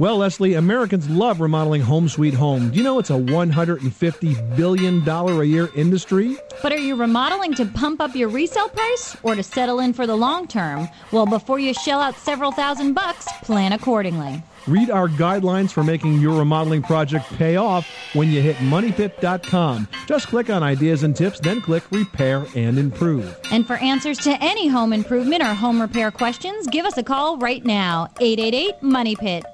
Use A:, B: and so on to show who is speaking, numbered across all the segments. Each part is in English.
A: Well, Leslie, Americans love remodeling home sweet home. Do you know it's a $150 billion a year industry?
B: But are you remodeling to pump up your resale price or to settle in for the long term? Well, before you shell out several thousand bucks, plan accordingly.
A: Read our guidelines for making your remodeling project pay off when you hit moneypit.com. Just click on ideas and tips, then click repair and improve.
B: And for answers to any home improvement or home repair questions, give us a call right now 888 Money Pit.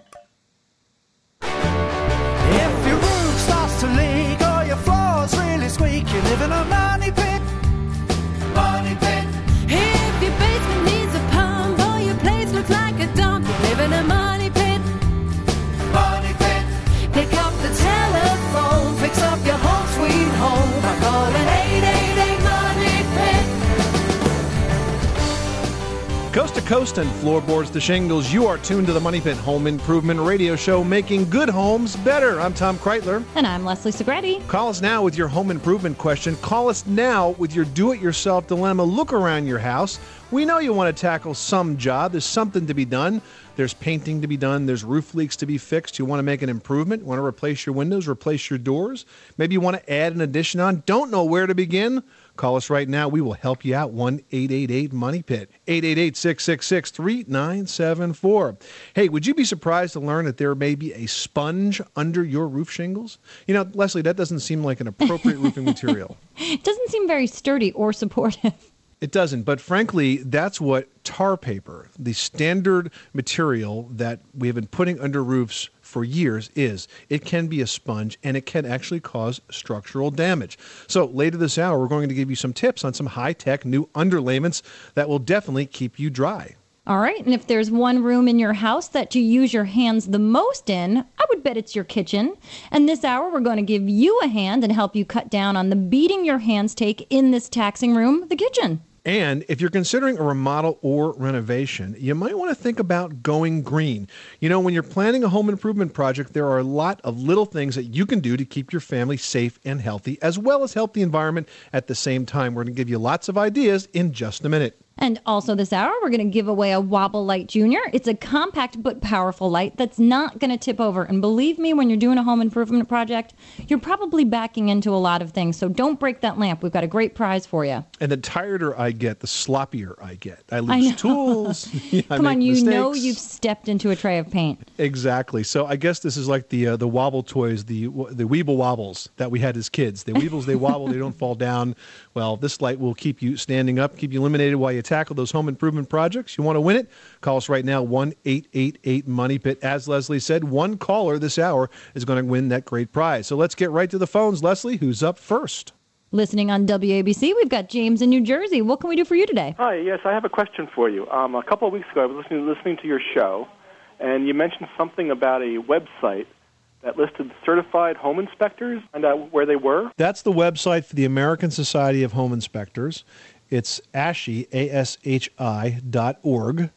A: Coast to coast and floorboards to shingles, you are tuned to the Money Pit Home Improvement Radio Show, making good homes better. I'm Tom Kraeutler.
B: And I'm Leslie Segrete.
A: Call us now with your home improvement question. Call us now with your do it yourself dilemma. Look around your house. We know you want to tackle some job. There's something to be done. There's painting to be done. There's roof leaks to be fixed. You want to make an improvement. You want to replace your windows, replace your doors. Maybe you want to add an addition on. Don't know where to begin. Call us right now. We will help you out. 1 888 Money Pit. 888 666 3974. Hey, would you be surprised to learn that there may be a sponge under your roof shingles? You know, Leslie, that doesn't seem like an appropriate roofing material.
B: It doesn't seem very sturdy or supportive.
A: It doesn't, but frankly, that's what tar paper, the standard material that we have been putting under roofs for years, is. It can be a sponge and it can actually cause structural damage. So, later this hour, we're going to give you some tips on some high tech new underlayments that will definitely keep you dry.
B: All right, and if there's one room in your house that you use your hands the most in, I would bet it's your kitchen. And this hour, we're going to give you a hand and help you cut down on the beating your hands take in this taxing room, the kitchen.
A: And if you're considering a remodel or renovation, you might want to think about going green. You know, when you're planning a home improvement project, there are a lot of little things that you can do to keep your family safe and healthy, as well as help the environment at the same time. We're going to give you lots of ideas in just a minute.
B: And also this hour, we're going to give away a Wobble Light Junior. It's a compact but powerful light that's not going to tip over. And believe me, when you're doing a home improvement project, you're probably backing into a lot of things. So don't break that lamp. We've got a great prize for you.
A: And the tireder I get, the sloppier I get. I
B: I
A: lose
B: know.
A: tools. I
B: Come on, you know you've stepped into a tray of paint.
A: Exactly. So I guess this is like the uh, the wobble toys, the the Weeble wobbles that we had as kids. The Weebles, they wobble, they don't fall down. Well, this light will keep you standing up, keep you illuminated while you tackle those home improvement projects. You want to win it? Call us right now, one eight eight eight Money Pit. As Leslie said, one caller this hour is going to win that great prize. So let's get right to the phones. Leslie, who's up first?
B: Listening on WABC, we've got James in New Jersey. What can we do for you today?
C: Hi, yes, I have a question for you. Um, a couple of weeks ago, I was listening, listening to your show, and you mentioned something about a website that listed certified home inspectors and uh, where they were.
A: That's the website for the American Society of Home Inspectors. It's ASHI, A-S-H-I dot org.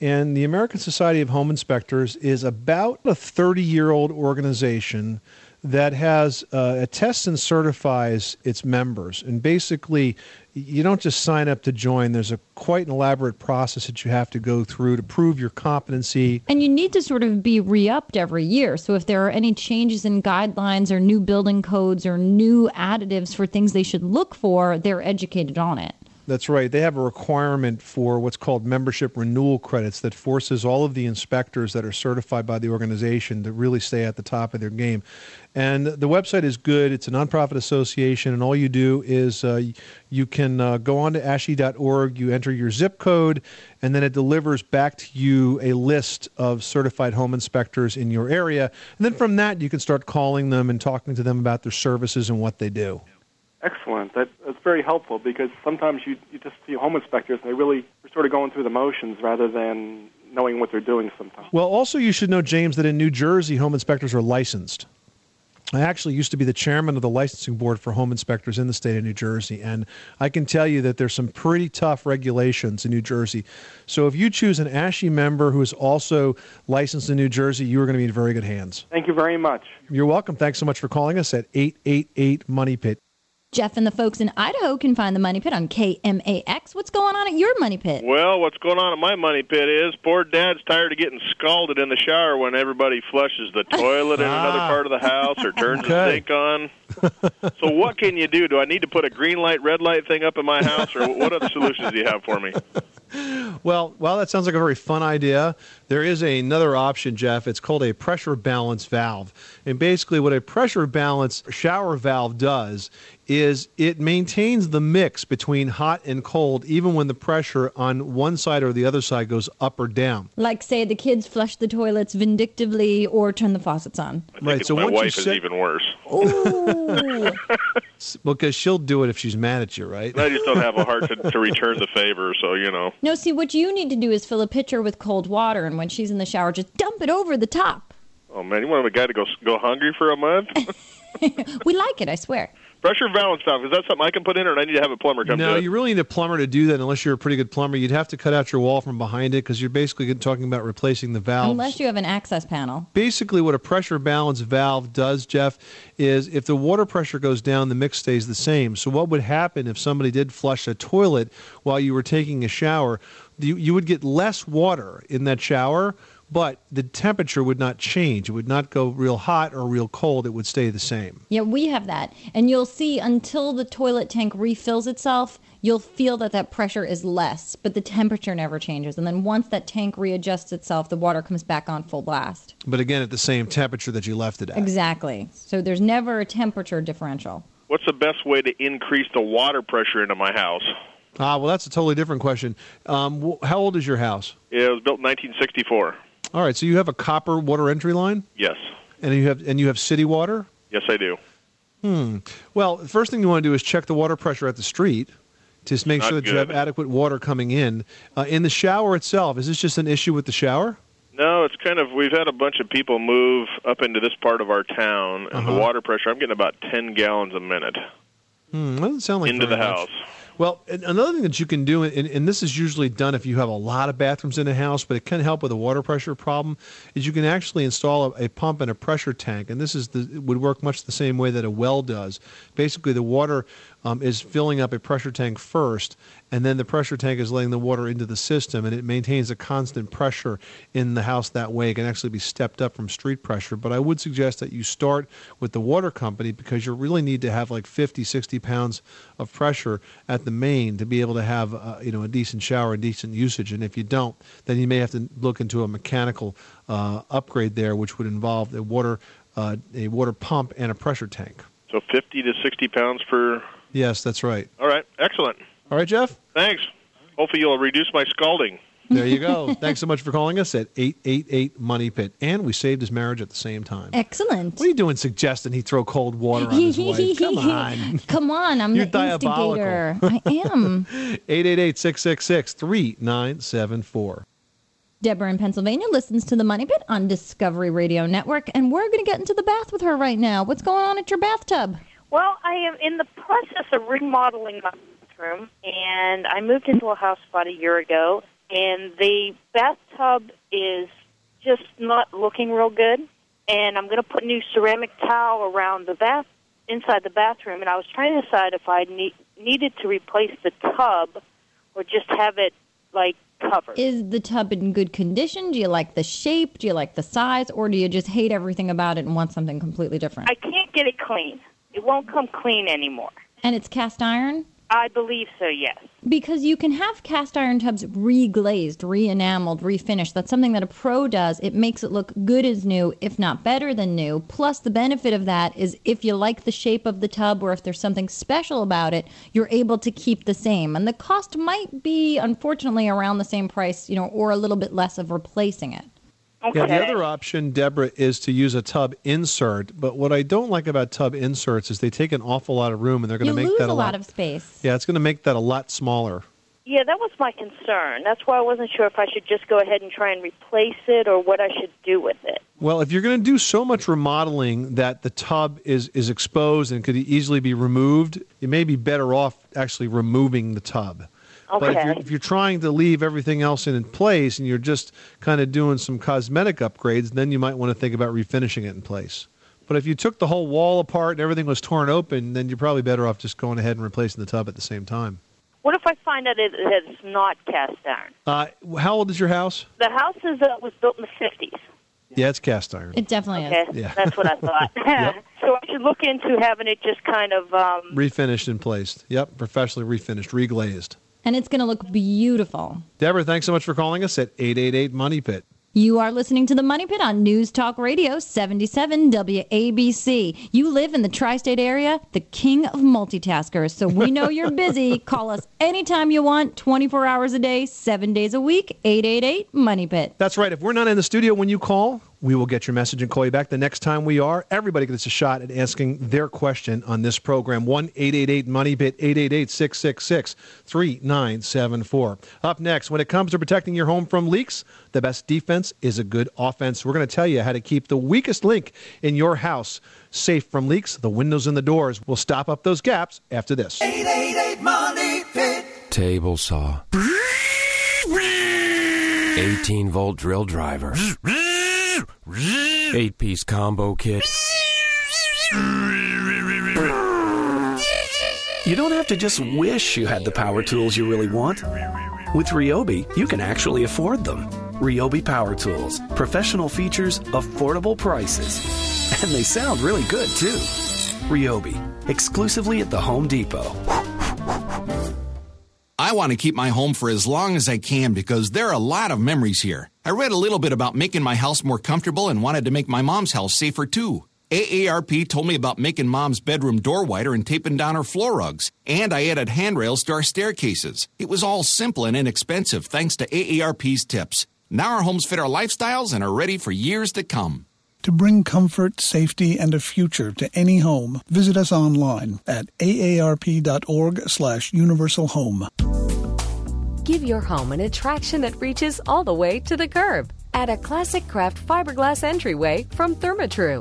A: And the American Society of Home Inspectors is about a 30-year-old organization that has uh, attests and certifies its members. And basically, you don't just sign up to join. There's a quite an elaborate process that you have to go through to prove your competency.
B: And you need to sort of be re upped every year. So if there are any changes in guidelines or new building codes or new additives for things they should look for, they're educated on it.
A: That's right. They have a requirement for what's called membership renewal credits that forces all of the inspectors that are certified by the organization to really stay at the top of their game. And the website is good. It's a nonprofit association, and all you do is uh, you can uh, go on to ashi.org, you enter your zip code, and then it delivers back to you a list of certified home inspectors in your area. And then from that, you can start calling them and talking to them about their services and what they do.
C: Excellent. That, that's very helpful because sometimes you, you just see home inspectors and they really are sort of going through the motions rather than knowing what they're doing sometimes.
A: Well, also you should know, James, that in New Jersey, home inspectors are licensed. I actually used to be the chairman of the licensing board for home inspectors in the state of New Jersey, and I can tell you that there's some pretty tough regulations in New Jersey. So if you choose an ASHI member who is also licensed in New Jersey, you are going to be in very good hands.
C: Thank you very much.
A: You're welcome. Thanks so much for calling us at 888 Money Pit.
B: Jeff and the folks in Idaho can find the Money Pit on KMAX. What's going on at your Money Pit?
D: Well, what's going on at my money pit is poor dad's tired of getting scalded in the shower when everybody flushes the toilet in another
A: Ah.
D: part of the house or turns the
A: Okay.
D: sink on. so what can you do? Do I need to put a green light, red light thing up in my house, or what other solutions do you have for me?
A: Well, well, that sounds like a very fun idea. There is another option, Jeff. It's called a pressure balance valve. And basically, what a pressure balance shower valve does is it maintains the mix between hot and cold, even when the pressure on one side or the other side goes up or down.
B: Like, say, the kids flush the toilets vindictively or turn the faucets on.
D: I think
A: Right,
D: it's
A: so
D: my
A: once you
D: wife is
A: set-
D: even worse.
B: Ooh.
A: Because she'll do it if she's mad at you, right?
D: I just don't have a heart to, to return the favor, so you know.
B: No, see, what you need to do is fill a pitcher with cold water, and when she's in the shower, just dump it over the top.
D: Oh man, you want a guy to go go hungry for a month?
B: We like it, I swear.
D: Pressure balance valve is that something I can put in, or do I need to have a plumber come
A: No,
D: do it?
A: you really need a plumber to do that unless you're a pretty good plumber. You'd have to cut out your wall from behind it because you're basically talking about replacing the valve.
B: Unless you have an access panel.
A: basically what a pressure balance valve does jeff is if the water pressure goes down the mix stays the same so what would happen if somebody did flush a toilet while you were taking a shower you, you would get less water in that shower but the temperature would not change it would not go real hot or real cold it would stay the same
B: Yeah, we have that. And you'll see until the toilet tank refills itself, you'll feel that that pressure is less, but the temperature never changes. And then once that tank readjusts itself, the water comes back on full blast.
A: but again at the same temperature that you left it at
B: Exactly. So there's never a temperature differential.
D: What's the best way to increase the water pressure into my house?
A: ah well that's a totally different question um, wh- how old is your house
D: It was built in 1964.
A: All right so you have a copper water entry line
D: Yes,
A: and you have and you have city water
D: yes, I do. Hmm.
A: Well, the first thing you want to do is check the water pressure at the street to make
D: Not
A: sure that you have adequate water coming in. Uh, in the shower itself, is this just an issue with the shower?
D: No, it's kind of we've had a bunch of people move up into this part of our town, and
A: Uh-huh.
D: the water pressure. I'm getting about 10 gallons a minute
A: Hmm, doesn't sound like
D: into the
A: much.
D: house.
A: Well, another thing that you can do, and, and this is usually done if you have a lot of bathrooms in a house, but it can help with a water pressure problem, is you can actually install a, a pump and a pressure tank, and this is the would work much the same way that a well does. Basically, the water um, is filling up a pressure tank first, and then the pressure tank is letting the water into the system, and it maintains a constant pressure in the house that way. It can actually be stepped up from street pressure, but I would suggest that you start with the water company because you really need to have like 50, 60 pounds of pressure at the main to be able to have uh, you know a decent shower and decent usage. And if you don't, then you may have to look into a mechanical uh, upgrade there, which would involve a water uh, a water pump and a pressure tank.
D: So 50 to 60 pounds per.
A: Yes, that's right.
D: All right, excellent.
A: All right, Jeff.
D: Thanks. Hopefully, you'll reduce my scalding.
A: There you go. Thanks so much for calling us at 888 Money Pit. And we saved his marriage at the same time.
B: Excellent.
A: What are you doing suggesting he throw cold water on his wife? Come on.
B: Come on, I'm
A: You're
B: the
A: diabolical.
B: instigator. I am.
A: 888 666 3974.
B: Deborah in Pennsylvania listens to the Money Pit on Discovery Radio Network, and we're going to get into the bath with her right now. What's going on at your bathtub?
E: Well, I am in the process of remodeling my bathroom, and I moved into a house about a year ago, and the bathtub is just not looking real good. And I'm going to put new ceramic tile around the bath inside the bathroom, and I was trying to decide if I need, needed to replace the tub or just have it like covered.
B: Is the tub in good condition? Do you like the shape? Do you like the size? Or do you just hate everything about it and want something completely different?
E: I can't get it clean. It won't come clean anymore.
B: and it's cast iron?
E: I believe so, yes.
B: Because you can have cast iron tubs reglazed, re-enameled, refinished. That's something that a pro does. It makes it look good as new, if not better than new. Plus, the benefit of that is if you like the shape of the tub or if there's something special about it, you're able to keep the same. And the cost might be, unfortunately, around the same price, you know, or a little bit less of replacing it.
E: Okay.
A: Yeah, the other option, Deborah, is to use a tub insert. But what I don't like about tub inserts is they take an awful lot of room and they're going to make that
B: a
A: a
B: lot of space.
A: Yeah, it's going to make that a lot smaller.
E: Yeah, that was my concern. That's why I wasn't sure if I should just go ahead and try and replace it or what I should do with it.
A: Well, if you're going to do so much remodeling that the tub is, is exposed and could easily be removed, you may be better off actually removing the tub. But if you're, if you're trying to leave everything else in place and you're just kind of doing some cosmetic upgrades, then you might want to think about refinishing it in place. But if you took the whole wall apart and everything was torn open, then you're probably better off just going ahead and replacing the tub at the same time.
E: What if I find out it, that it's not cast iron?
A: Uh, how old is your house?
E: The house is, uh, was built in the 50s.
A: Yeah, it's cast iron.
B: It definitely
E: Okay,
B: is.
A: Yeah.
E: that's what I thought. So I should look into having it just kind of um,
A: Refinished and placed. Yep, professionally refinished, reglazed.
B: And it's going to look beautiful.
A: Deborah, thanks so much for calling us at 888 Money Pit.
B: You are listening to the Money Pit on News Talk Radio 77 WABC. You live in the tri state area, the king of multitaskers. So we know you're busy. Call us anytime you want, 24 hours a day, seven days a week, 888 Money Pit.
A: That's right. If we're not in the studio when you call, we will get your message and call you back the next time we are. Everybody gets a shot at asking their question on this program. 1 888 Money Pit 888 666 3974. Up next, when it comes to protecting your home from leaks, the best defense is a good offense. We're going to tell you how to keep the weakest link in your house safe from leaks. The windows and the doors will stop up those gaps after this.
F: 888 Money Pit.
G: Table saw. 18 volt drill driver. 8 piece combo kit.
H: You don't have to just wish you had the power tools you really want. With Ryobi, you can actually afford them. Ryobi Power Tools. Professional features, affordable prices. And they sound really good, too. Ryobi. Exclusively at the Home Depot.
I: I want to keep my home for as long as I can because there are a lot of memories here. I read a little bit about making my house more comfortable and wanted to make my mom's house safer too. AARP told me about making mom's bedroom door wider and taping down her floor rugs. And I added handrails to our staircases. It was all simple and inexpensive thanks to AARP's tips. Now our homes fit our lifestyles and are ready for years to come.
J: To bring comfort, safety, and a future to any home, visit us online at aarp.org slash.
K: Give your home an attraction that reaches all the way to the curb. Add a Classic Craft fiberglass entryway from Therma-Tru.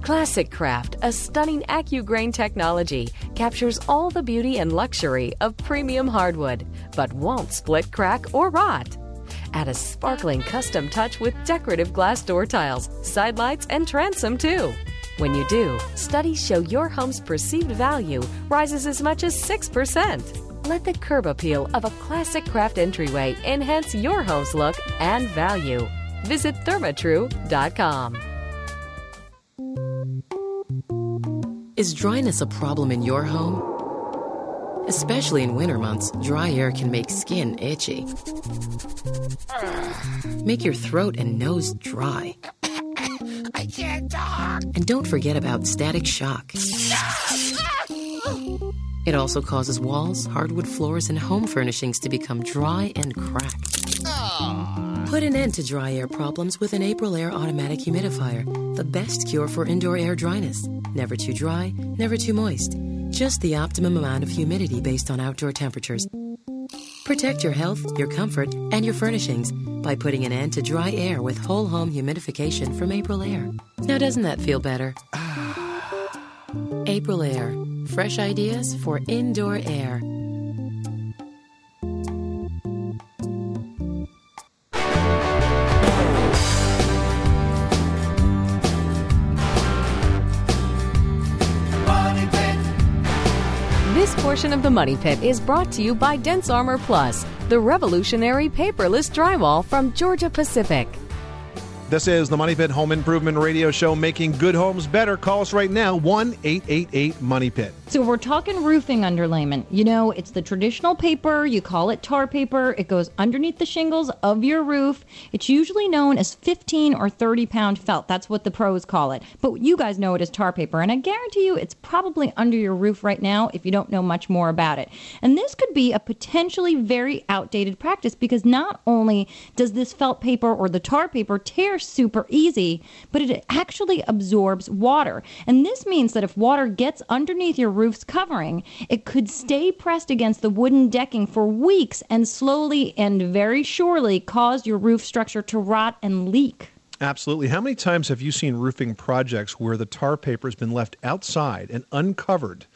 K: Classic Craft, a stunning AccuGrain technology, captures all the beauty and luxury of premium hardwood, but won't split, crack, or rot. Add a sparkling custom touch with decorative glass door tiles, side lights, and transom too. When you do, studies show your home's perceived value rises as much as 6%. Let the curb appeal of a classic craft entryway enhance your home's look and value. Visit thermatru.com.
L: Is dryness a problem in your home? Especially in winter months, dry air can make skin itchy. Make your throat and nose dry.
F: I can't talk.
L: And don't forget about static shock. It also causes walls, hardwood floors, and home furnishings to become dry and crack. Put an end to dry air problems with an Aprilaire automatic humidifier, the best cure for indoor air dryness. Never too dry, never too moist. Just the optimum amount of humidity based on outdoor temperatures. Protect your health, your comfort, and your furnishings by putting an end to dry air with whole home humidification from Aprilaire. Now, doesn't that feel better? Ah. Aprilaire. Fresh ideas for indoor air.
K: This portion of the Money Pit is brought to you by DensArmor Plus, the revolutionary paperless drywall from Georgia Pacific.
A: This is the Money Pit Home Improvement Radio Show, making good homes better. Call us right now, 1 888 Money Pit.
B: So we're talking roofing underlayment. You know, it's the traditional paper. You call it tar paper. It goes underneath the shingles of your roof. It's usually known as 15 or 30 pound felt. That's what the pros call it. But you guys know it as tar paper. And I guarantee you it's probably under your roof right now if you don't know much more about it. And this could be a potentially very outdated practice because not only does this felt paper or the tar paper tear super easy, but it actually absorbs water. And this means that if water gets underneath your roof's covering. It could stay pressed against the wooden decking for weeks and slowly and very surely cause your roof structure to rot and leak.
A: Absolutely. How many times have you seen roofing projects where the tar paper has been left outside and uncovered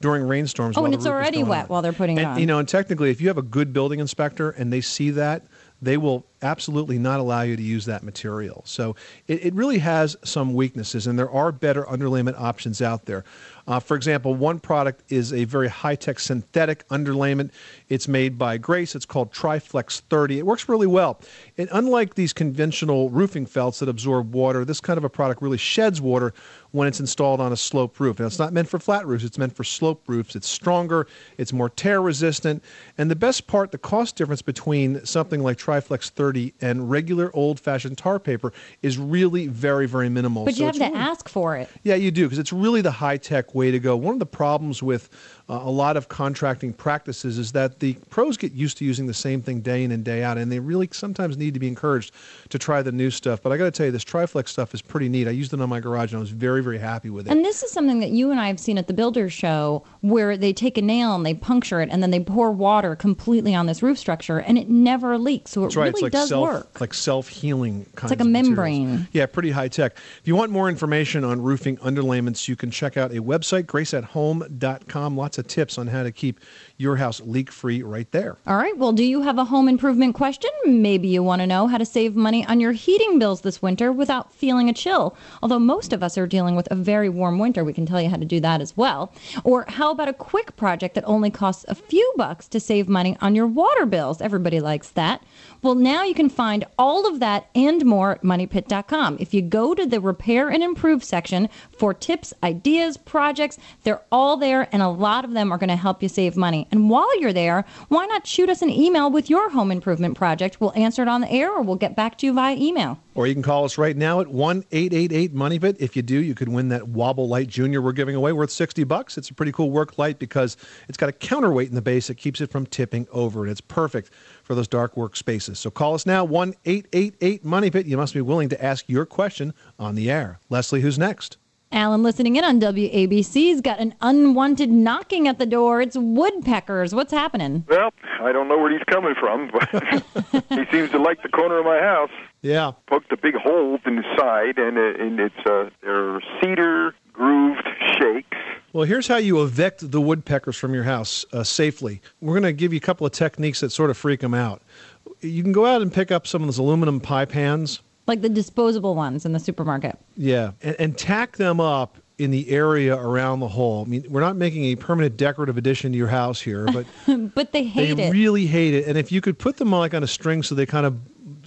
A: during rainstorms?
B: Oh, and it's already wet
A: on?
B: while they're putting it on.
A: You know, and technically, if you have a good building inspector and they see that, they will absolutely not allow you to use that material. So it, it really has some weaknesses, and there are better underlayment options out there. Uh, for example, one product is a very high tech synthetic underlayment. It's made by Grace. It's called Triflex 30. It works really well. And unlike these conventional roofing felts that absorb water, this kind of a product really sheds water when it's installed on a slope roof. Now, it's not meant for flat roofs, it's meant for slope roofs. It's stronger, it's more tear resistant. And the best part, the cost difference between something like Triflex 30 and regular old fashioned tar paper is really very, very minimal.
B: But
A: So
B: you have to
A: really-
B: ask for it.
A: yeah, you do, because it's really the high tech way to go. One of the problems with uh, a lot of contracting practices is that the pros get used to using the same thing day in and day out, and they really sometimes need to be encouraged to try the new stuff. But I got to tell you, this Triflex stuff is pretty neat. I used it on my garage, and I was very, very happy with it.
B: And this is something that you and I have seen at the Builders Show where they take a nail and they puncture it and then they pour water completely on this roof structure and it never leaks. So it
A: right.
B: really
A: like
B: does
A: self,
B: work.
A: like self healing.
B: It's like a membrane.
A: Yeah, pretty high tech. If you want more information on roofing underlayments, you can check out a website, graceathome.com. Lots of tips on how to keep your house leak free right there.
B: All right. Well, do you have a home improvement question? Maybe you want to know how to save money on your heating bills this winter without feeling a chill. Although most of us are dealing with a very warm winter, we can tell you how to do that as well. Or how about a quick project that only costs a few bucks to save money on your water bills? Everybody likes that. Well, now you can find all of that and more at moneypit.com. If you go to the repair and improve section for tips, ideas, projects, they're all there, and a lot of them are going to help you save money. And while you're there, why not shoot us an email with your home improvement project? We'll answer it on the air or we'll get back to you via email.
A: Or you can call us right now at 1 888 Money Pit. If you do, you could win that Wobble Light Junior we're giving away worth 60 bucks. It's a pretty cool work light because it's got a counterweight in the base that keeps it from tipping over, and it's perfect for those dark work spaces. So call us now, 1 888 Money Pit. You must be willing to ask your question on the air. Leslie, who's next?
B: Alan, listening in on WABC's got an unwanted knocking at the door. It's woodpeckers. What's happening?
M: Well, I don't know where he's coming from, but he seems to like the corner of my house.
A: Yeah.
M: Poked a big hole in the side, and, uh, and it's uh, they're cedar grooved shakes.
A: Well, here's how you evict the woodpeckers from your house uh, safely. We're going to give you a couple of techniques that sort of freak them out. You can go out and pick up some of those aluminum pie pans.
B: Like the disposable ones in the supermarket.
A: Yeah, and, and tack them up in the area around the hole. I mean, we're not making a permanent decorative addition to your house here, but
B: but they hate
A: they
B: it.
A: They really hate it. And if you could put them like on a string so they kind of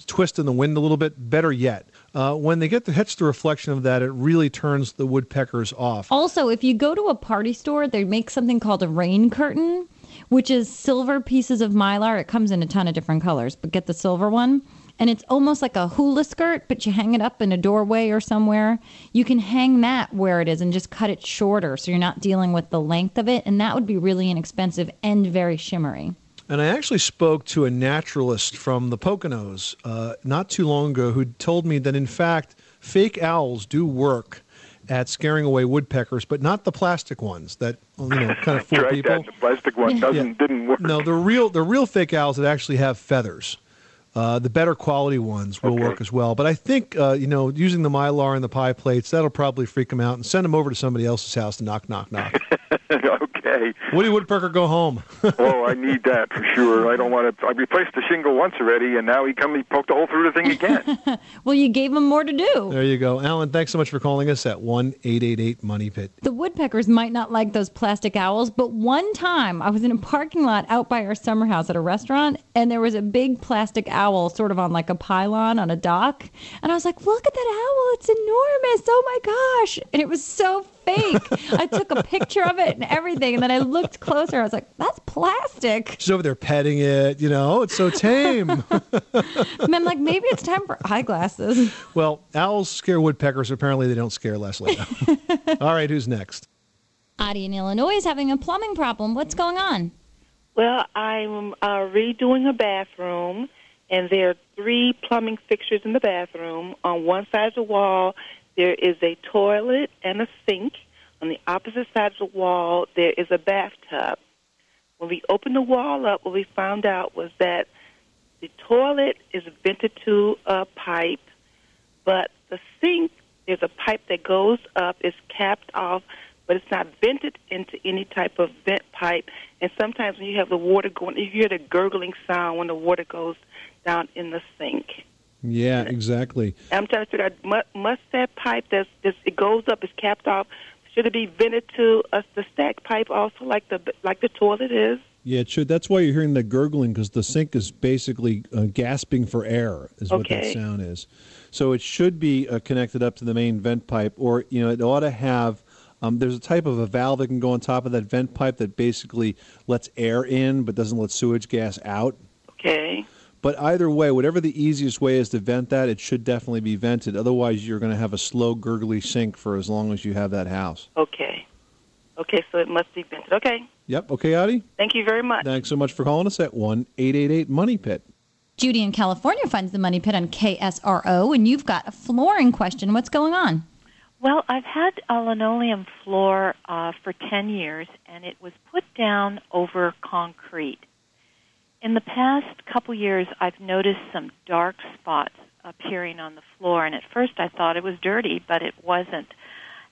A: twist in the wind a little bit, better yet. Uh, when they get to hits the reflection of that, it really turns the woodpeckers off.
B: Also, if you go to a party store, they make something called a rain curtain, which is silver pieces of mylar. It comes in a ton of different colors, but get the silver one. And it's almost like a hula skirt, but you hang it up in a doorway or somewhere. You can hang that where it is and just cut it shorter so you're not dealing with the length of it. And that would be really inexpensive and very shimmery.
A: And I actually spoke to a naturalist from the Poconos uh, not too long ago who told me that, in fact, fake owls do work at scaring away woodpeckers, but not the plastic ones that you know kind of fool
M: Tried
A: people.
M: that. The plastic one doesn't didn't work.
A: No, the real the real fake owls that actually have feathers. Uh, the better quality ones will work as well. But I think uh, you know using the mylar and the pie plates that'll probably freak them out and send them over to somebody else's house to knock knock knock.
M: okay.
A: Woody Woodpecker, go home.
M: oh, I need that for sure. I don't want to. I replaced the shingle once already, and now he come. He poked a hole through the thing again.
B: Well, you gave him more to do.
A: There you go, Alan. Thanks so much for calling us at one eight eight eight Money Pit.
B: The woodpeckers might not like those plastic owls, but one time I was in a parking lot out by our summer house at a restaurant, and there was a big plastic owl sort of on like a pylon on a dock. And I was like, look at that owl. It's enormous. Oh my gosh. And it was so fake. I took a picture of it and everything. And then I looked closer. I was like, that's plastic.
A: She's over there petting it. You know, it's so tame.
B: And I'm like, maybe it's time for eyeglasses.
A: well, owls scare woodpeckers. Apparently, they don't scare Leslie. All right, who's next?
B: Audie in Illinois is having a plumbing problem. What's going on?
N: Well, I'm uh, redoing a bathroom, and there are three plumbing fixtures in the bathroom. On one side of the wall, there is a toilet and a sink. on the opposite side of the wall, there is a bathtub. When we opened the wall up, what we found out was that the toilet is vented to a pipe, but the sink, there's a pipe that goes up, is capped off, but it's not vented into any type of vent pipe. And sometimes when you have the water going, you hear the gurgling sound when the water goes down in the sink.
A: Yeah, exactly.
N: I'm trying to figure out must, that pipe that's, it goes up is capped off. Should it be vented to a, the stack pipe also, like the like the toilet is?
A: Yeah, it should. That's why you're hearing the gurgling because the sink is basically uh, gasping for air, is what that sound is. So it should be uh, connected up to the main vent pipe, or you know, it ought to have. Um, there's a type of a valve that can go on top of that vent pipe that basically lets air in but doesn't let sewage gas out.
N: Okay.
A: But either way, whatever the easiest way is to vent that, it should definitely be vented. Otherwise, you're going to have a slow, gurgly sink for as long as you have that house.
N: Okay. Okay, so it must be vented. Okay.
A: Yep. Okay, Audie?
N: Thank you very much.
A: Thanks so much for calling us at 1 888 Money Pit.
B: Judy in California finds the money pit on KSRO, and you've got a flooring question. What's going on?
O: Well, I've had a linoleum floor uh, for 10 years, and it was put down over concrete. In the past couple years, I've noticed some dark spots appearing on the floor, and at first I thought it was dirty, but it wasn't.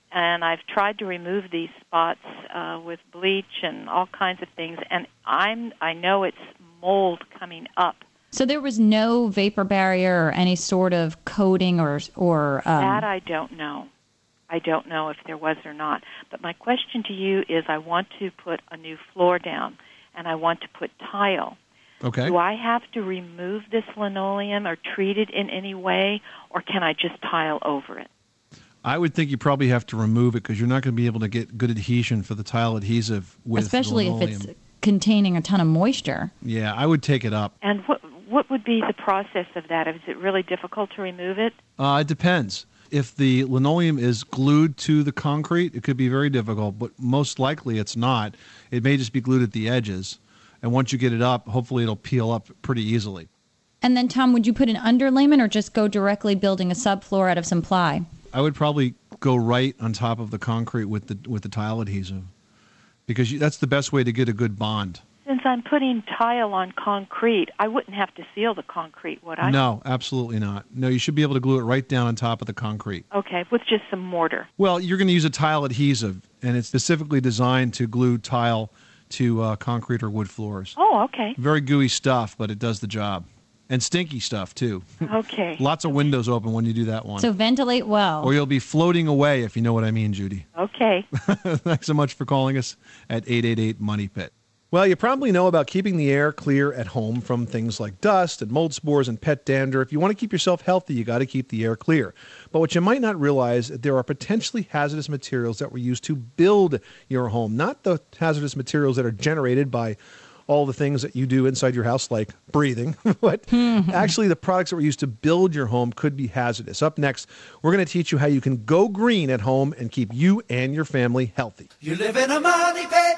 O: And I've tried to remove these spots uh, with bleach and all kinds of things, and I'm I know it's mold coming up.
B: So there was no vapor barrier or any sort of coating or or um,
O: that I don't know. I don't know if there was or not. But my question to you is I want to put a new floor down and I want to put tile.
A: Okay.
O: Do I have to remove this linoleum or treat it in any way or can I just tile over it?
A: I would think you probably have to remove it because you're not going to be able to get good adhesion for the tile adhesive with linoleum,
B: especially if
A: linoleum.
B: it's containing a ton of moisture.
A: Yeah, I would take it up.
O: And what what would be the process of that? Is it really difficult to remove it?
A: Uh, it depends. If the linoleum is glued to the concrete, it could be very difficult, but most likely it's not. It may just be glued at the edges. And once you get it up, hopefully it'll peel up pretty easily.
B: And then, Tom, would you put an underlayment or just go directly building a subfloor out of some ply?
A: I would probably go right on top of the concrete with the with the tile adhesive, because you, that's the best way to get a good bond.
O: Since I'm putting tile on concrete, I wouldn't have to seal the concrete, would I?
A: No, absolutely not. No, you should be able to glue it right down on top of the concrete.
O: Okay, with just some mortar.
A: Well, you're going to use a tile adhesive, and it's specifically designed to glue tile to uh, concrete or wood floors.
O: Oh, okay.
A: Very gooey stuff, but it does the job. And stinky stuff, too.
O: Okay.
A: Lots of windows open when you do that one.
B: So ventilate well.
A: or you'll be floating away, if you know what I mean, Judy.
O: Okay.
A: Thanks so much for calling us at 888 Money Pit. Well, you probably know about keeping the air clear at home from things like dust and mold spores and pet dander. If you want to keep yourself healthy, you got to keep the air clear. But what you might not realize, is there are potentially hazardous materials that were used to build your home, not the hazardous materials that are generated by all the things that you do inside your house, like breathing, but mm-hmm. actually the products that were used to build your home could be hazardous. Up next, we're going to teach you how you can go green at home and keep you and your family healthy.
F: You live in a money pit.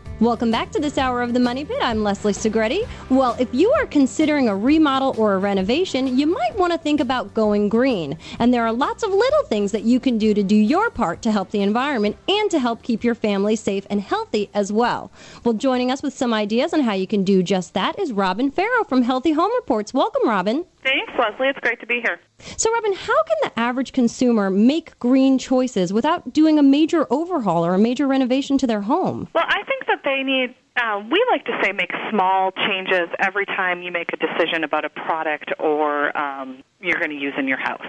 B: Welcome back to this hour of the Money Pit. I'm Leslie Segrete. Well, if you are considering a remodel or a renovation, you might want to think about going green. And there are lots of little things that you can do to do your part to help the environment and to help keep your family safe and healthy as well. Well, joining us with some ideas on how you can do just that is Robin Farrow from Healthy Home Reports. Welcome, Robin.
P: Thanks, Leslie. It's great to be here.
B: So, Robin, how can the average consumer make green choices without doing a major overhaul or a major renovation to their home?
P: Well, I think that they need, uh, we like to say, make small changes every time you make a decision about a product or um, you're going to use in your house.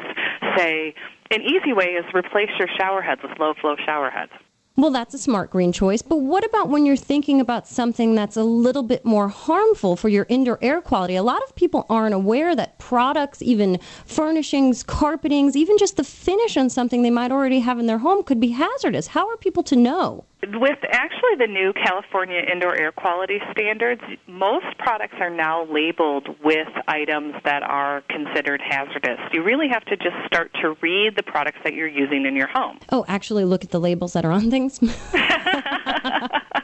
P: Say, an easy way is replace your shower heads with low flow shower heads.
B: Well, that's a smart green choice, but what about when you're thinking about something that's a little bit more harmful for your indoor air quality? A lot of people aren't aware that products, even furnishings, carpetings, even just the finish on something they might already have in their home could be hazardous. How are people to know?
P: With actually the new California indoor air quality standards, most products are now labeled with items that are considered hazardous. You really have to just start to read the products that you're using in your home.
Q: Oh, actually, look at the labels that are on things.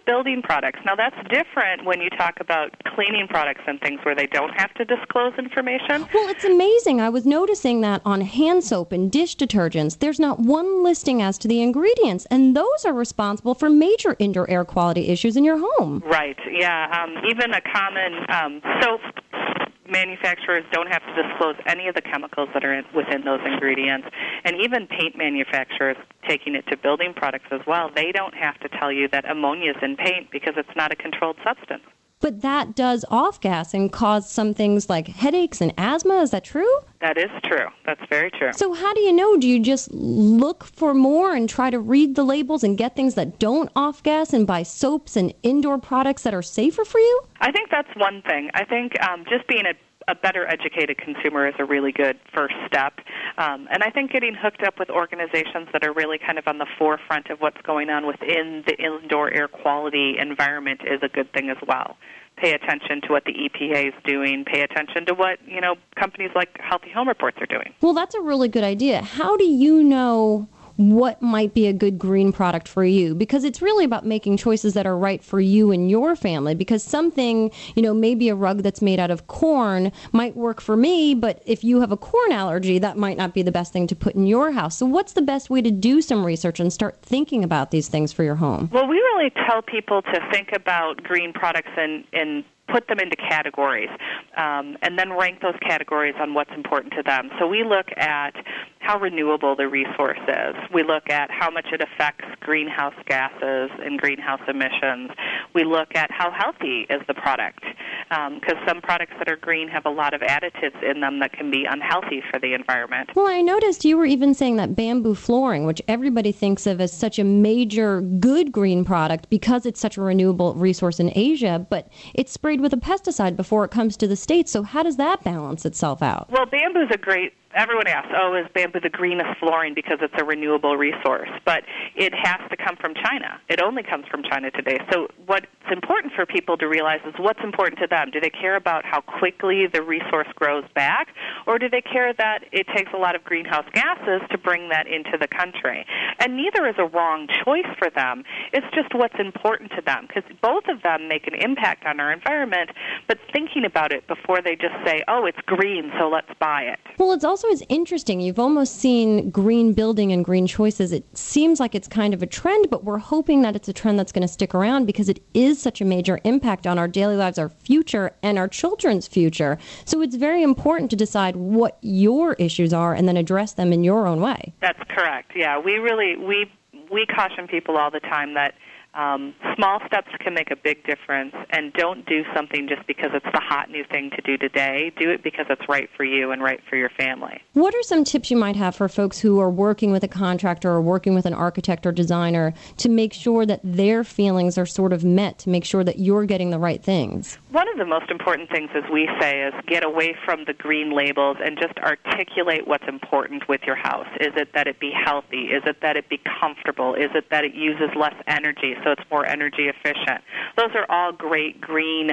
P: with building products. Now, that's different when you talk about cleaning products and things where they don't have to disclose information.
Q: Well, it's amazing. I was noticing that on hand soap and dish detergents, there's not one listing as to the ingredients, and those are responsible for major indoor air quality issues in your home.
P: Right, yeah. Um, even a common um, soap manufacturers don't have to disclose any of the chemicals that are in, within those ingredients. And even paint manufacturers, taking it to building products as well, they don't have to tell you that ammonia is in paint because it's not a controlled substance.
Q: But that does off gas and cause some things like headaches and asthma. Is that true?
P: That is true. That's very true.
Q: So, how do you know? Do you just look for more and try to read the labels and get things that don't off gas and buy soaps and indoor products that are safer for you?
P: I think that's one thing. I think um, just being a a better educated consumer is a really good first step. Um, and I think getting hooked up with organizations that are really kind of on the forefront of what's going on within the indoor air quality environment is a good thing as well. Pay attention to what the EPA is doing. Pay attention to what you know companies like Healthy Home Reports are doing.
Q: Well, that's a really good idea. How do you know? What might be a good green product for you. Because it's really about making choices that are right for you and your family. Because something you know maybe a rug that's made out of corn might work for me but if you have a corn allergy that might not be the best thing to put in your house. So what's the best way to do some research and start thinking about these things for your home?
P: Well we really tell people to think about green products and and put them into categories um, and then rank those categories on what's important to them. So we look at how renewable the resource is. We look at how much it affects greenhouse gases and greenhouse emissions. We look at how healthy is the product because um, some products that are green have a lot of additives in them that can be unhealthy for the environment.
Q: Well, I noticed you were even saying that bamboo flooring, which everybody thinks of as such a major good green product because it's such a renewable resource in Asia, but it's sprayed with a pesticide before it comes to the States. So, how does that balance itself out?
P: Well, bamboo is a great everyone asks, oh, is bamboo the greenest flooring because it's a renewable resource? But it has to come from China. It only comes from China today. So what's important for people to realize is what's important to them. Do they care about how quickly the resource grows back, or do they care that it takes a lot of greenhouse gases to bring that into the country? And neither is a wrong choice for them. It's just what's important to them because both of them make an impact on our environment. But thinking about it before they just say, oh, it's green, so let's buy it.
Q: Well, it's also is interesting. You've almost seen green building and green choices. It seems like it's kind of a trend, but we're hoping that it's a trend that's going to stick around because it is such a major impact on our daily lives, our future, and our children's future. So it's very important to decide what your issues are and then address them in your own way.
P: That's correct. Yeah, we really we we caution people all the time that um, small steps can make a big difference, and don't do something just because it's the hot new thing to do today. Do it because it's right for you and right for your family.
Q: What are some tips you might have for folks who are working with a contractor or working with an architect or designer to make sure that their feelings are sort of met, to make sure that you're getting the right things?
P: One of the most important things, as we say, is get away from the green labels and just articulate what's important with your house. Is it that it be healthy? Is it that it be comfortable? Is it that it uses less energy? So it's more energy efficient. Those are all great green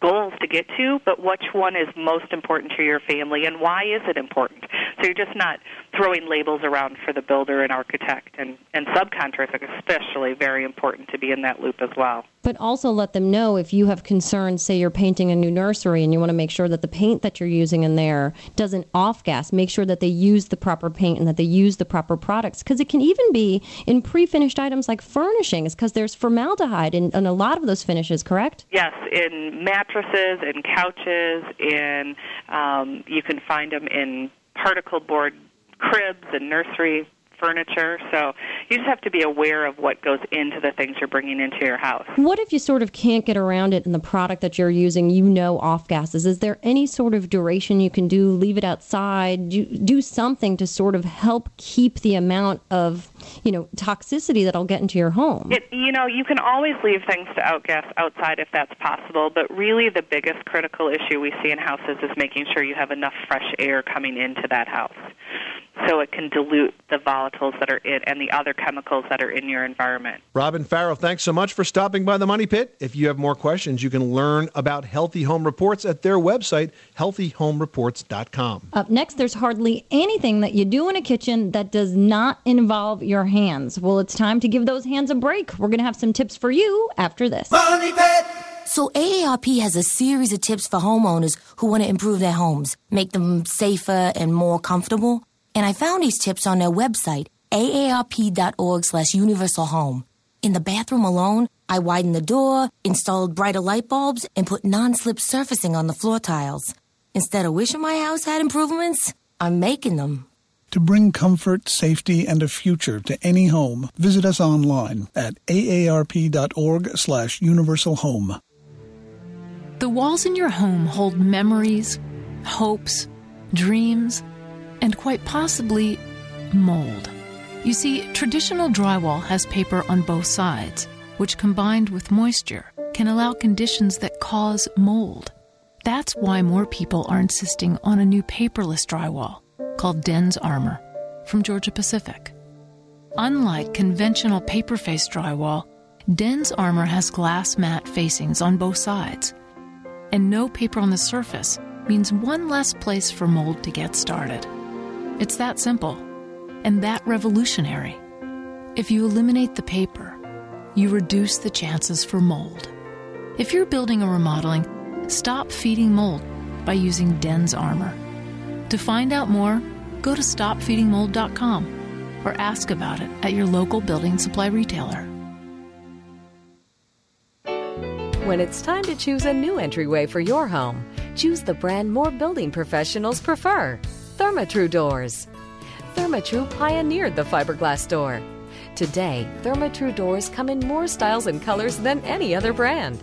P: goals to get to, but which one is most important to your family and why is it important? So you're just not throwing labels around for the builder and architect and, and subcontractors, especially very important to be in that loop as well.
Q: But also let them know if you have concerns, say you're painting a new nursery and you want to make sure that the paint that you're using in there doesn't off gas, make sure that they use the proper paint and that they use the proper products. Because it can even be in pre finished items like furnishings, because there's formaldehyde in, in a lot of those finishes, correct?
P: Yes, in mattresses, in couches, in um, you can find them in particle board cribs and nursery furniture. So you just have to be aware of what goes into the things you're bringing into your house.
Q: What if you sort of can't get around it in the product that you're using? You know off gases. Is there any sort of duration you can do? Leave it outside? Do, do something to sort of help keep the amount of
B: you know, toxicity that'll get into your home.
P: It, you know, you can always leave things to outgas outside if that's possible, but really the biggest critical issue we see in houses is making sure you have enough fresh air coming into that house so it can dilute the volatiles that are in and the other chemicals that are in your environment.
A: Robin Farrell, thanks so much for stopping by the Money Pit. If you have more questions, you can learn about Healthy Home Reports at their website, healthyhomereports.com.
B: Up next, there's hardly anything that you do in a kitchen that does not involve your hands. Well, it's time to give those hands a break. We're going to have some tips for you after this.
R: So AARP has a series of tips for homeowners who want to improve their homes, make them safer and more comfortable. And I found these tips on their website, aarp.org slash universal home. In the bathroom alone, I widened the door, installed brighter light bulbs, and put non-slip surfacing on the floor tiles. Instead of wishing my house had improvements, I'm making them.
J: To bring comfort, safety, and a future to any home, visit us online at aarp.org slash.
S: The walls in your home hold memories, hopes, dreams, and quite possibly mold. You see, traditional drywall has paper on both sides, which combined with moisture can allow conditions that cause mold. That's why more people are insisting on a new paperless drywall called DensArmor from Georgia Pacific. Unlike conventional paper faced drywall, DensArmor has glass mat facings on both sides. And no paper on the surface means one less place for mold to get started. It's that simple and that revolutionary. If you eliminate the paper, you reduce the chances for mold. If you're building or remodeling, stop feeding mold by using DensArmor. To find out more, go to stopfeedingmold.com or ask about it at your local building supply retailer.
K: When it's time to choose a new entryway for your home, choose the brand more building professionals prefer Therma-Tru Doors. Therma-Tru pioneered the fiberglass door. Today, Therma-Tru doors come in more styles and colors than any other brand.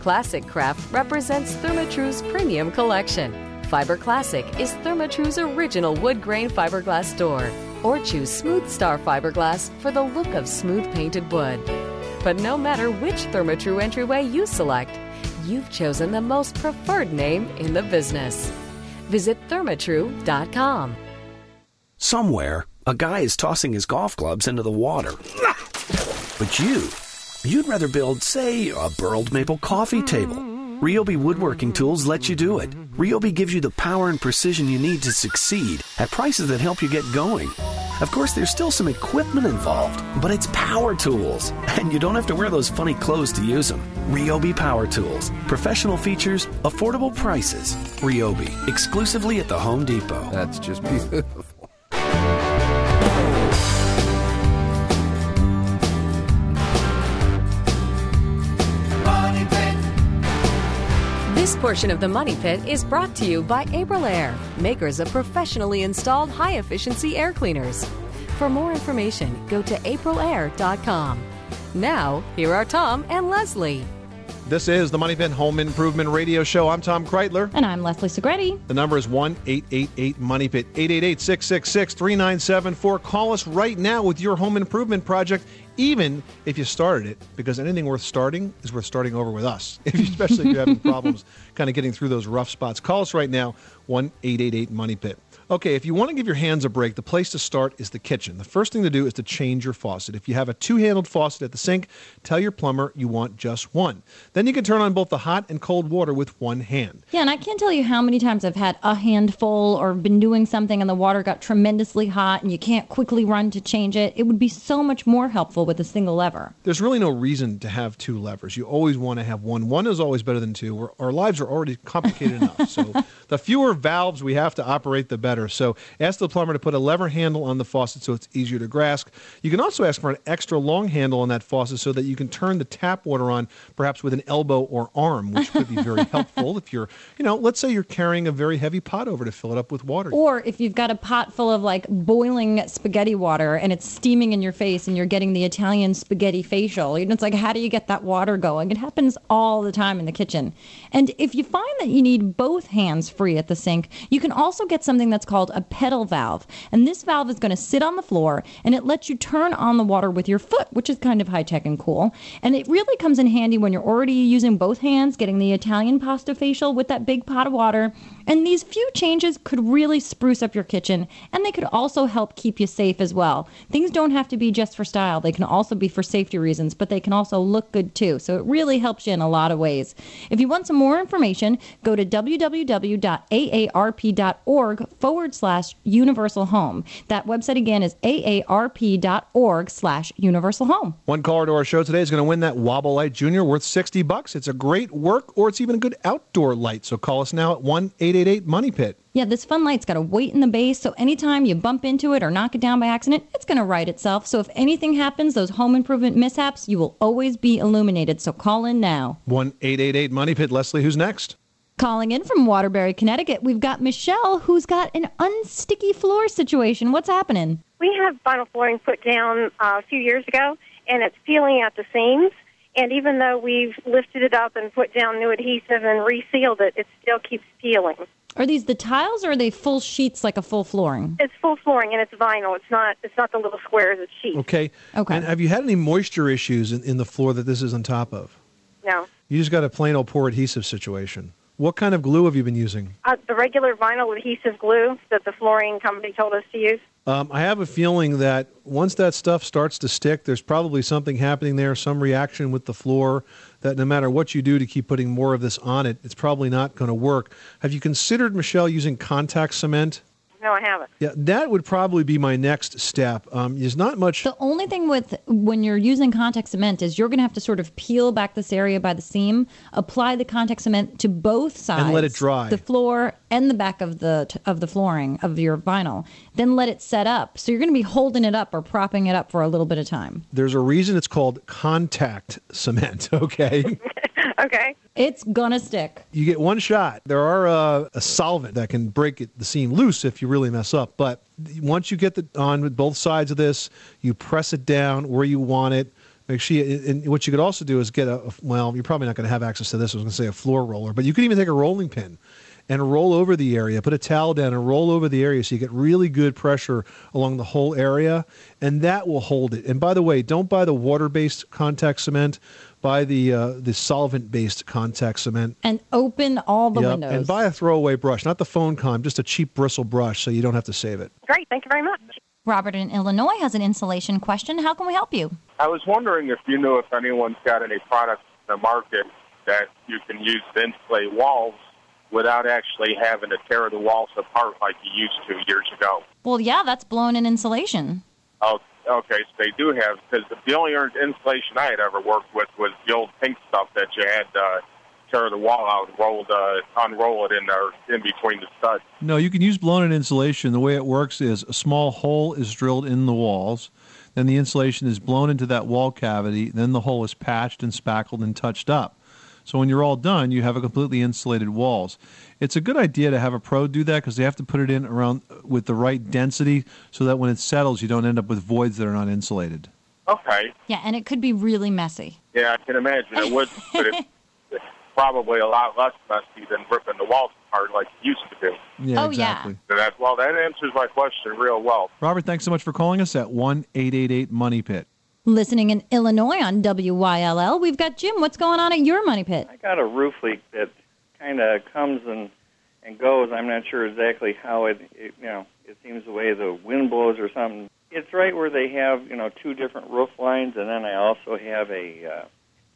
K: Classic Craft represents Therma-Tru's premium collection. Fiber Classic is Therma-Tru's original wood grain fiberglass door. Or choose Smooth Star fiberglass for the look of smooth painted wood. But no matter which Therma-Tru entryway you select, you've chosen the most preferred name in the business. Visit thermatru.com.
H: Somewhere, a guy is tossing his golf clubs into the water. But you, you'd rather build, say, a burled maple coffee table. Ryobi Woodworking Tools let you do it. Ryobi gives you the power and precision you need to succeed at prices that help you get going. Of course, there's still some equipment involved, but it's power tools, and you don't have to wear those funny clothes to use them. Ryobi Power Tools. Professional features, affordable prices. Ryobi, exclusively at the Home Depot.
T: That's just beautiful.
K: This portion of the Money Pit is brought to you by Aprilaire, makers of professionally installed high efficiency air cleaners. For more information, go to aprilaire.com. Now, here are Tom and Leslie.
A: This is the Money Pit Home Improvement Radio Show. I'm Tom Kraeutler.
B: And I'm Leslie Segrete.
A: The number is 1 888 Money Pit, 888 666 3974. Call us right now with your home improvement project, even if you started it, because anything worth starting is worth starting over with us, if you, especially if you're having problems kind of getting through those rough spots. Call us right now, 1 888 Money Pit. Okay, if you want to give your hands a break, the place to start is the kitchen. The first thing to do is to change your faucet. If you have a two handled faucet at the sink, tell your plumber you want just one. Then you can turn on both the hot and cold water with one hand.
B: Yeah, and I can't tell you how many times I've had a handful or been doing something and the water got tremendously hot and you can't quickly run to change it. It would be so much more helpful with a single lever.
A: There's really no reason to have two levers. You always want to have one. One is always better than two. We're, our lives are already complicated enough. So the fewer valves we have to operate, the better. So ask the plumber to put a lever handle on the faucet so it's easier to grasp. You can also ask for an extra long handle on that faucet so that you can turn the tap water on perhaps with an elbow or arm, which could be very helpful if you're, you know, let's say you're carrying a very heavy pot over to fill it up with water.
B: Or if you've got a pot full of like boiling spaghetti water and it's steaming in your face and you're getting the Italian spaghetti facial, you know, it's like, how do you get that water going? It happens all the time in the kitchen. And if you find that you need both hands free at the sink, you can also get something that's called a pedal valve. And this valve is going to sit on the floor and it lets you turn on the water with your foot, which is kind of high tech and cool. And it really comes in handy when you're already using both hands, getting the Italian pasta facial with that big pot of water. And these few changes could really spruce up your kitchen and they could also help keep you safe as well. Things don't have to be just for style, they can also be for safety reasons, but they can also look good too. So it really helps you in a lot of ways. If you want some more information, go to www.aarp.org forward slash universal home. That website again is aarp.org slash universal home.
A: One caller to our show today is going to win that Wobble Light Junior worth 60 bucks. It's a great work or it's even a good outdoor light. So call us now at 1 888 Money Pit.
B: Yeah, this fun light's got a weight in the base, so anytime you bump into it or knock it down by accident, it's going to right itself. So if anything happens, those home improvement mishaps, you will always be illuminated. So call in now.
A: 1 888 Money Pit. Leslie, who's next?
B: Calling in from Waterbury, Connecticut, we've got Michelle who's got an unsticky floor situation. What's happening?
T: We have vinyl flooring put down uh, a few years ago, and it's peeling at the seams. And even though we've lifted it up and put down new adhesive and resealed it, it still keeps peeling.
B: Are these the tiles or are they full sheets like a full flooring?
T: It's full flooring and it's vinyl. It's not. It's not the little squares. It's sheets.
A: Okay.
B: Okay.
A: And have you had any moisture issues in, in the floor that this is on top of?
T: No.
A: You just got a plain old poor adhesive situation. What kind of glue have you been using?
T: Uh, the regular vinyl adhesive glue that the flooring company told us to use.
A: Um, I have a feeling that once that stuff starts to stick, there's probably something happening there, some reaction with the floor, that no matter what you do to keep putting more of this on it, it's probably not going to work. Have you considered, Michelle, using contact cement?
T: No, I haven't.
A: Yeah, that would probably be my next step. Um, there's not much.
B: The only thing with when you're using contact cement is you're going to have to sort of peel back this area by the seam, apply the contact cement to both sides,
A: And let it dry.
B: the floor and the back of the of the flooring of your vinyl. Then let it set up. So you're going to be holding it up or propping it up for a little bit of time.
A: There's a reason it's called contact cement, okay?
T: okay.
B: It's gonna stick.
A: you get one shot. There are uh, a solvent that can break it, the seam loose if you really mess up. But once you get the on with both sides of this, you press it down where you want it. Make sure. You, and what you could also do is get a. a- Well, you're probably not going to have access to this. I was going to say a floor roller, but you could even take a rolling pin and roll over the area. Put a towel down and roll over the area so you get really good pressure along the whole area, and that will hold it. And by the way, don't buy the water-based contact cement. Buy the uh, the solvent-based contact cement.
B: And open all the
A: Yep,
B: windows.
A: And buy a throwaway brush, not the phone con, just a cheap bristle brush, so you don't have to save it.
T: Great. Thank you very much.
B: Robert in Illinois has an insulation question. How can we help you?
U: I was wondering if you knew if anyone's got any products in the market that you can use to insulate walls without actually having to tear the walls apart like you used to years ago.
B: Well, yeah, that's blown in insulation.
U: Oh, okay, so they do have, because the only insulation I had ever worked with was the old pink stuff that you had uh, tear the wall out and roll the, unroll it in there in between the studs.
A: No, you can use blown-in insulation. The way it works is a small hole is drilled in the walls, then the insulation is blown into that wall cavity, then the hole is patched and spackled and touched up. So when you're all done, you have a completely insulated walls. It's a good idea to have a pro do that because they have to put it in around uh, with the right density so that when it settles, you don't end up with voids that are not insulated.
U: Okay,
B: Yeah, and it could be really messy.
U: yeah, I can imagine it would, but it's it's probably a lot less messy than ripping the walls apart like you used to do.
A: Yeah,
B: Oh, yeah.
A: exactly.
U: So that, well, that answers my question real well.
A: Robert, thanks so much for calling us at one eight eight eight Money Pit.
B: Listening in Illinois on WYLL, we've got Jim. What's going on at your money pit?
V: I got a roof leak that kind of comes and and goes. I'm not sure exactly how it, it you know it seems the way the wind blows or something. It's right where they have you know two different roof lines, and then I also have a uh,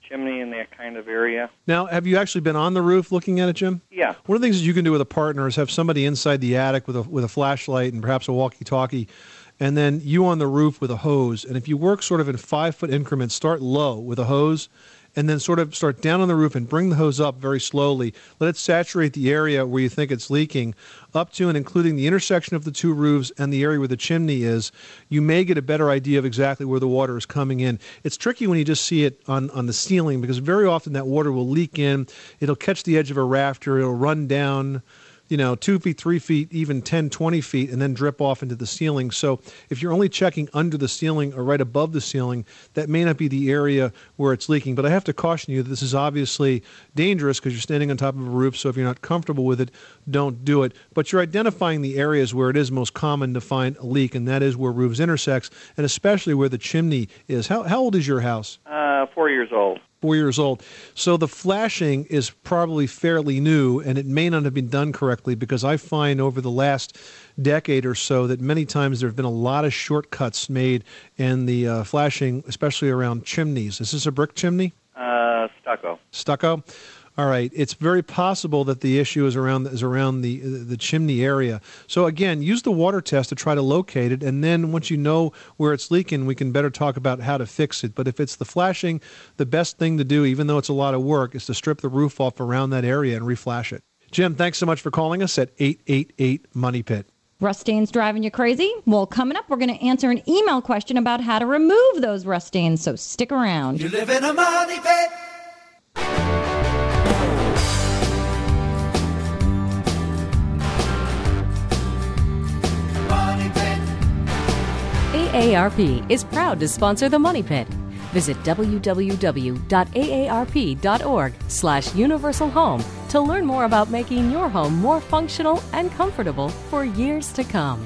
V: chimney in that kind of area.
A: Now, have you actually been on the roof looking at it, Jim?
V: Yeah.
A: One of the things that you can do with a partner is have somebody inside the attic with a with a flashlight and perhaps a walkie-talkie, and then you on the roof with a hose. And if you work sort of in five foot increments, start low with a hose, and then sort of start down on the roof and bring the hose up very slowly. Let it saturate the area where you think it's leaking, up to and including the intersection of the two roofs and the area where the chimney is. You may get a better idea of exactly where the water is coming in. It's tricky when you just see it on, on the ceiling because very often that water will leak in. It'll catch the edge of a rafter. It'll run down you know, two feet, three feet, even 10, 20 feet, and then drip off into the ceiling. So if you're only checking under the ceiling or right above the ceiling, that may not be the area where it's leaking. But I have to caution you that this is obviously dangerous because you're standing on top of a roof. So if you're not comfortable with it, don't do it. But you're identifying the areas where it is most common to find a leak, and that is where roofs intersects, and especially where the chimney is. How, how old is your house?
V: Uh, four years old.
A: Four years old. So the flashing is probably fairly new, and it may not have been done correctly because I find over the last decade or so that many times there have been a lot of shortcuts made in the uh, flashing, especially around chimneys. Is this a brick chimney?
V: Uh, stucco.
A: Stucco. All right. It's very possible that the issue is around is around the the chimney area. So again, use the water test to try to locate it, and then once you know where it's leaking, we can better talk about how to fix it. But if it's the flashing, the best thing to do, even though it's a lot of work, is to strip the roof off around that area and reflash it. Jim, thanks so much for calling us at eight eight eight Money Pit.
B: Rust stains driving you crazy? Well, coming up, we're going to answer an email question about how to remove those rust stains. So stick around.
F: You live in a money pit.
K: AARP is proud to sponsor the Money Pit. Visit www.aarp.org slash to learn more about making your home more functional and comfortable for years to come.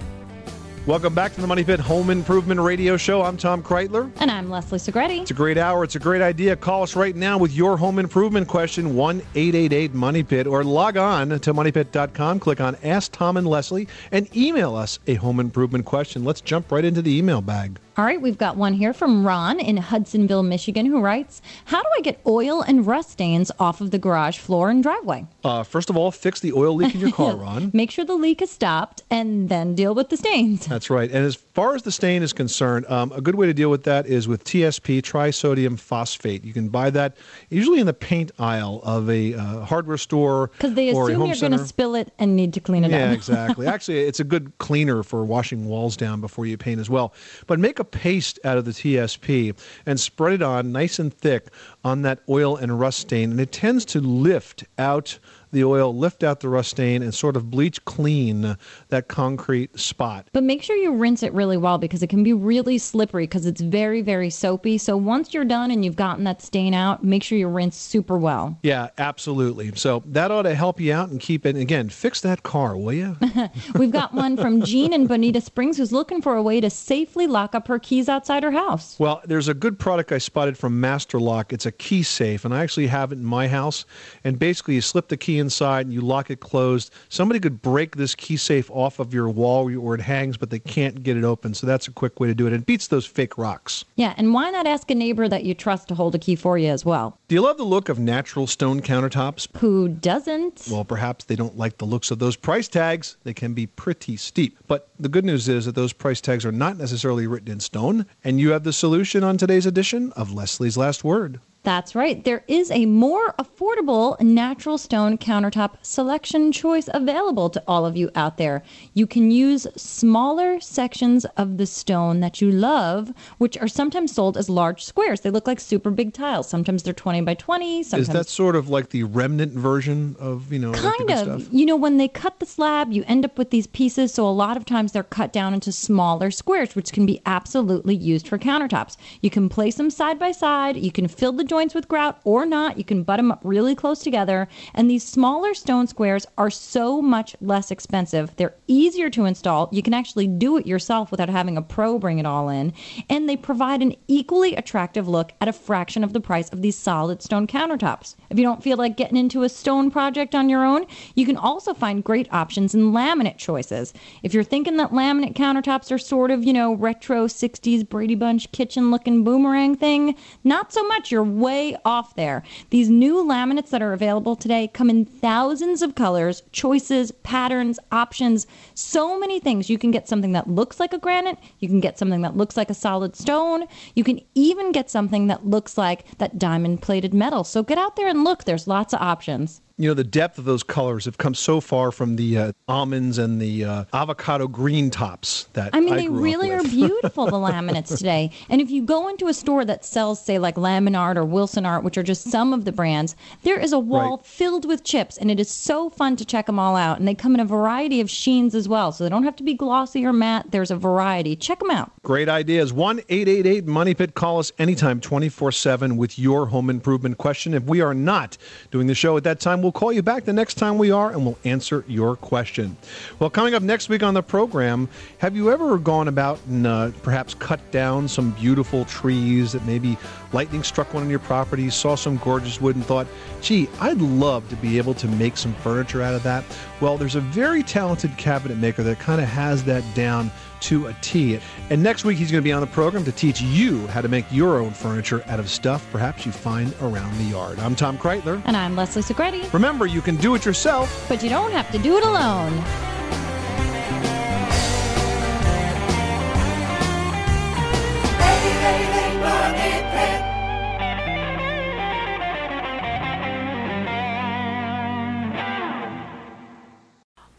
A: Welcome back to the Money Pit Home Improvement Radio Show. I'm Tom Kraeutler.
B: And I'm Leslie Segrete.
A: It's a great hour. It's a great idea. Call us right now with your home improvement question, 1 888 Money Pit, or log on to moneypit.com, click on Ask Tom and Leslie, and email us a home improvement question. Let's jump right into the email bag.
B: All right, we've got one here from Ron in Hudsonville, Michigan, who writes How do I get oil and rust stains off of the garage floor and driveway?
A: Uh, first of all, fix the oil leak in your car, Ron.
B: Make sure the leak is stopped and then deal with the stains.
A: That's right. And as far as the stain is concerned, um, a good way to deal with that is with TSP, trisodium phosphate. You can buy that usually in the paint aisle of a uh, hardware store
B: Because they assume you're going to spill it and need to clean it
A: yeah,
B: up.
A: exactly. Actually, it's a good cleaner for washing walls down before you paint as well. But make a paste out of the TSP and spread it on nice and thick on that oil and rust stain, and it tends to lift out the oil, lift out the rust stain, and sort of bleach clean that concrete spot.
B: But make sure you rinse it really well because it can be really slippery because it's very, very soapy. So once you're done and you've gotten that stain out, make sure you rinse super well.
A: Yeah, absolutely. So that ought to help you out and keep it. Again, fix that car, will you?
B: We've got one from Jean in Bonita Springs who's looking for a way to safely lock up her keys outside her house.
A: Well, there's a good product I spotted from Master Lock. It's a key safe, and I actually have it in my house. And basically, you slip the key inside and you lock it closed. Somebody could break this key safe off of your wall where it hangs, but they can't get it open. So that's a quick way to do it. It beats those fake rocks.
B: Yeah, and why not ask a neighbor that you trust to hold a key for you as well?
A: Do you love the look of natural stone countertops?
B: Who doesn't?
A: Well, perhaps they don't like the looks of those price tags. They can be pretty steep. But the good news is that those price tags are not necessarily written in stone. And you have the solution on today's edition of Leslie's Last Word.
B: That's right. There is a more affordable natural stone countertop selection choice available to all of you out there. You can use smaller sections of the stone that you love, which are sometimes sold as large squares. They look like super big tiles. Sometimes they're 20 by 20. Sometimes
A: Is that sort of like the remnant version of, you know,
B: kind
A: good
B: of
A: stuff?
B: you know when they cut the slab you end up with these pieces so a lot of times they're cut down into smaller squares which can be absolutely used for countertops you can place them side by side you can fill the joints with grout or not you can butt them up really close together. And these smaller stone squares are so much less expensive. They're easier to install. You can actually do it yourself without having a pro bring it all in. And they provide an equally attractive look at a fraction of the price of these solid stone countertops. If you don't feel like getting into a stone project on your own, you can also find great options in laminate choices. If you're thinking that laminate countertops are sort of, you know, retro 60s Brady Bunch kitchen looking boomerang thing, not so much. You're way off there. These new laminates that are available today come in thousands of colors, choices, patterns, options, so many things. You can get something that looks like a granite, you can get something that looks like a solid stone, you can even get something that looks like that diamond plated metal. So get out there and look, there's lots of options.
A: You know, the depth of those colors have come so far from the uh, almonds and the uh, avocado green tops that
B: I mean, they
A: grew
B: really are beautiful, the laminates today. And if you go into a store that sells, say, like Lamin Art or Wilsonart, which are just some of the brands, there is a wall
A: Right.
B: filled with chips, and it is so fun to check them all out. And they come in a variety of sheens as well, so they don't have to be glossy or matte. There's a variety. Check them out.
A: Great ideas. 1 888 Money Pit. Call us anytime 24 7 with your home improvement question. If we are not doing the show at that time, we'll call you back the next time we are and we'll answer your question. Well, coming up next week on the program, have you ever gone about and uh, perhaps cut down some beautiful trees that maybe lightning struck one on your property, saw some gorgeous wood, and thought, gee, I'd love to be able to make some furniture out of that? Well, there's a very talented cabinet maker that kind of has that down to a T. And next week, he's going to be on the program to teach you how to make your own furniture out of stuff perhaps you find around the yard. I'm Tom Kraeutler.
B: And I'm Leslie Segrete.
A: Remember, you can do it yourself.
B: But you don't have to do it alone.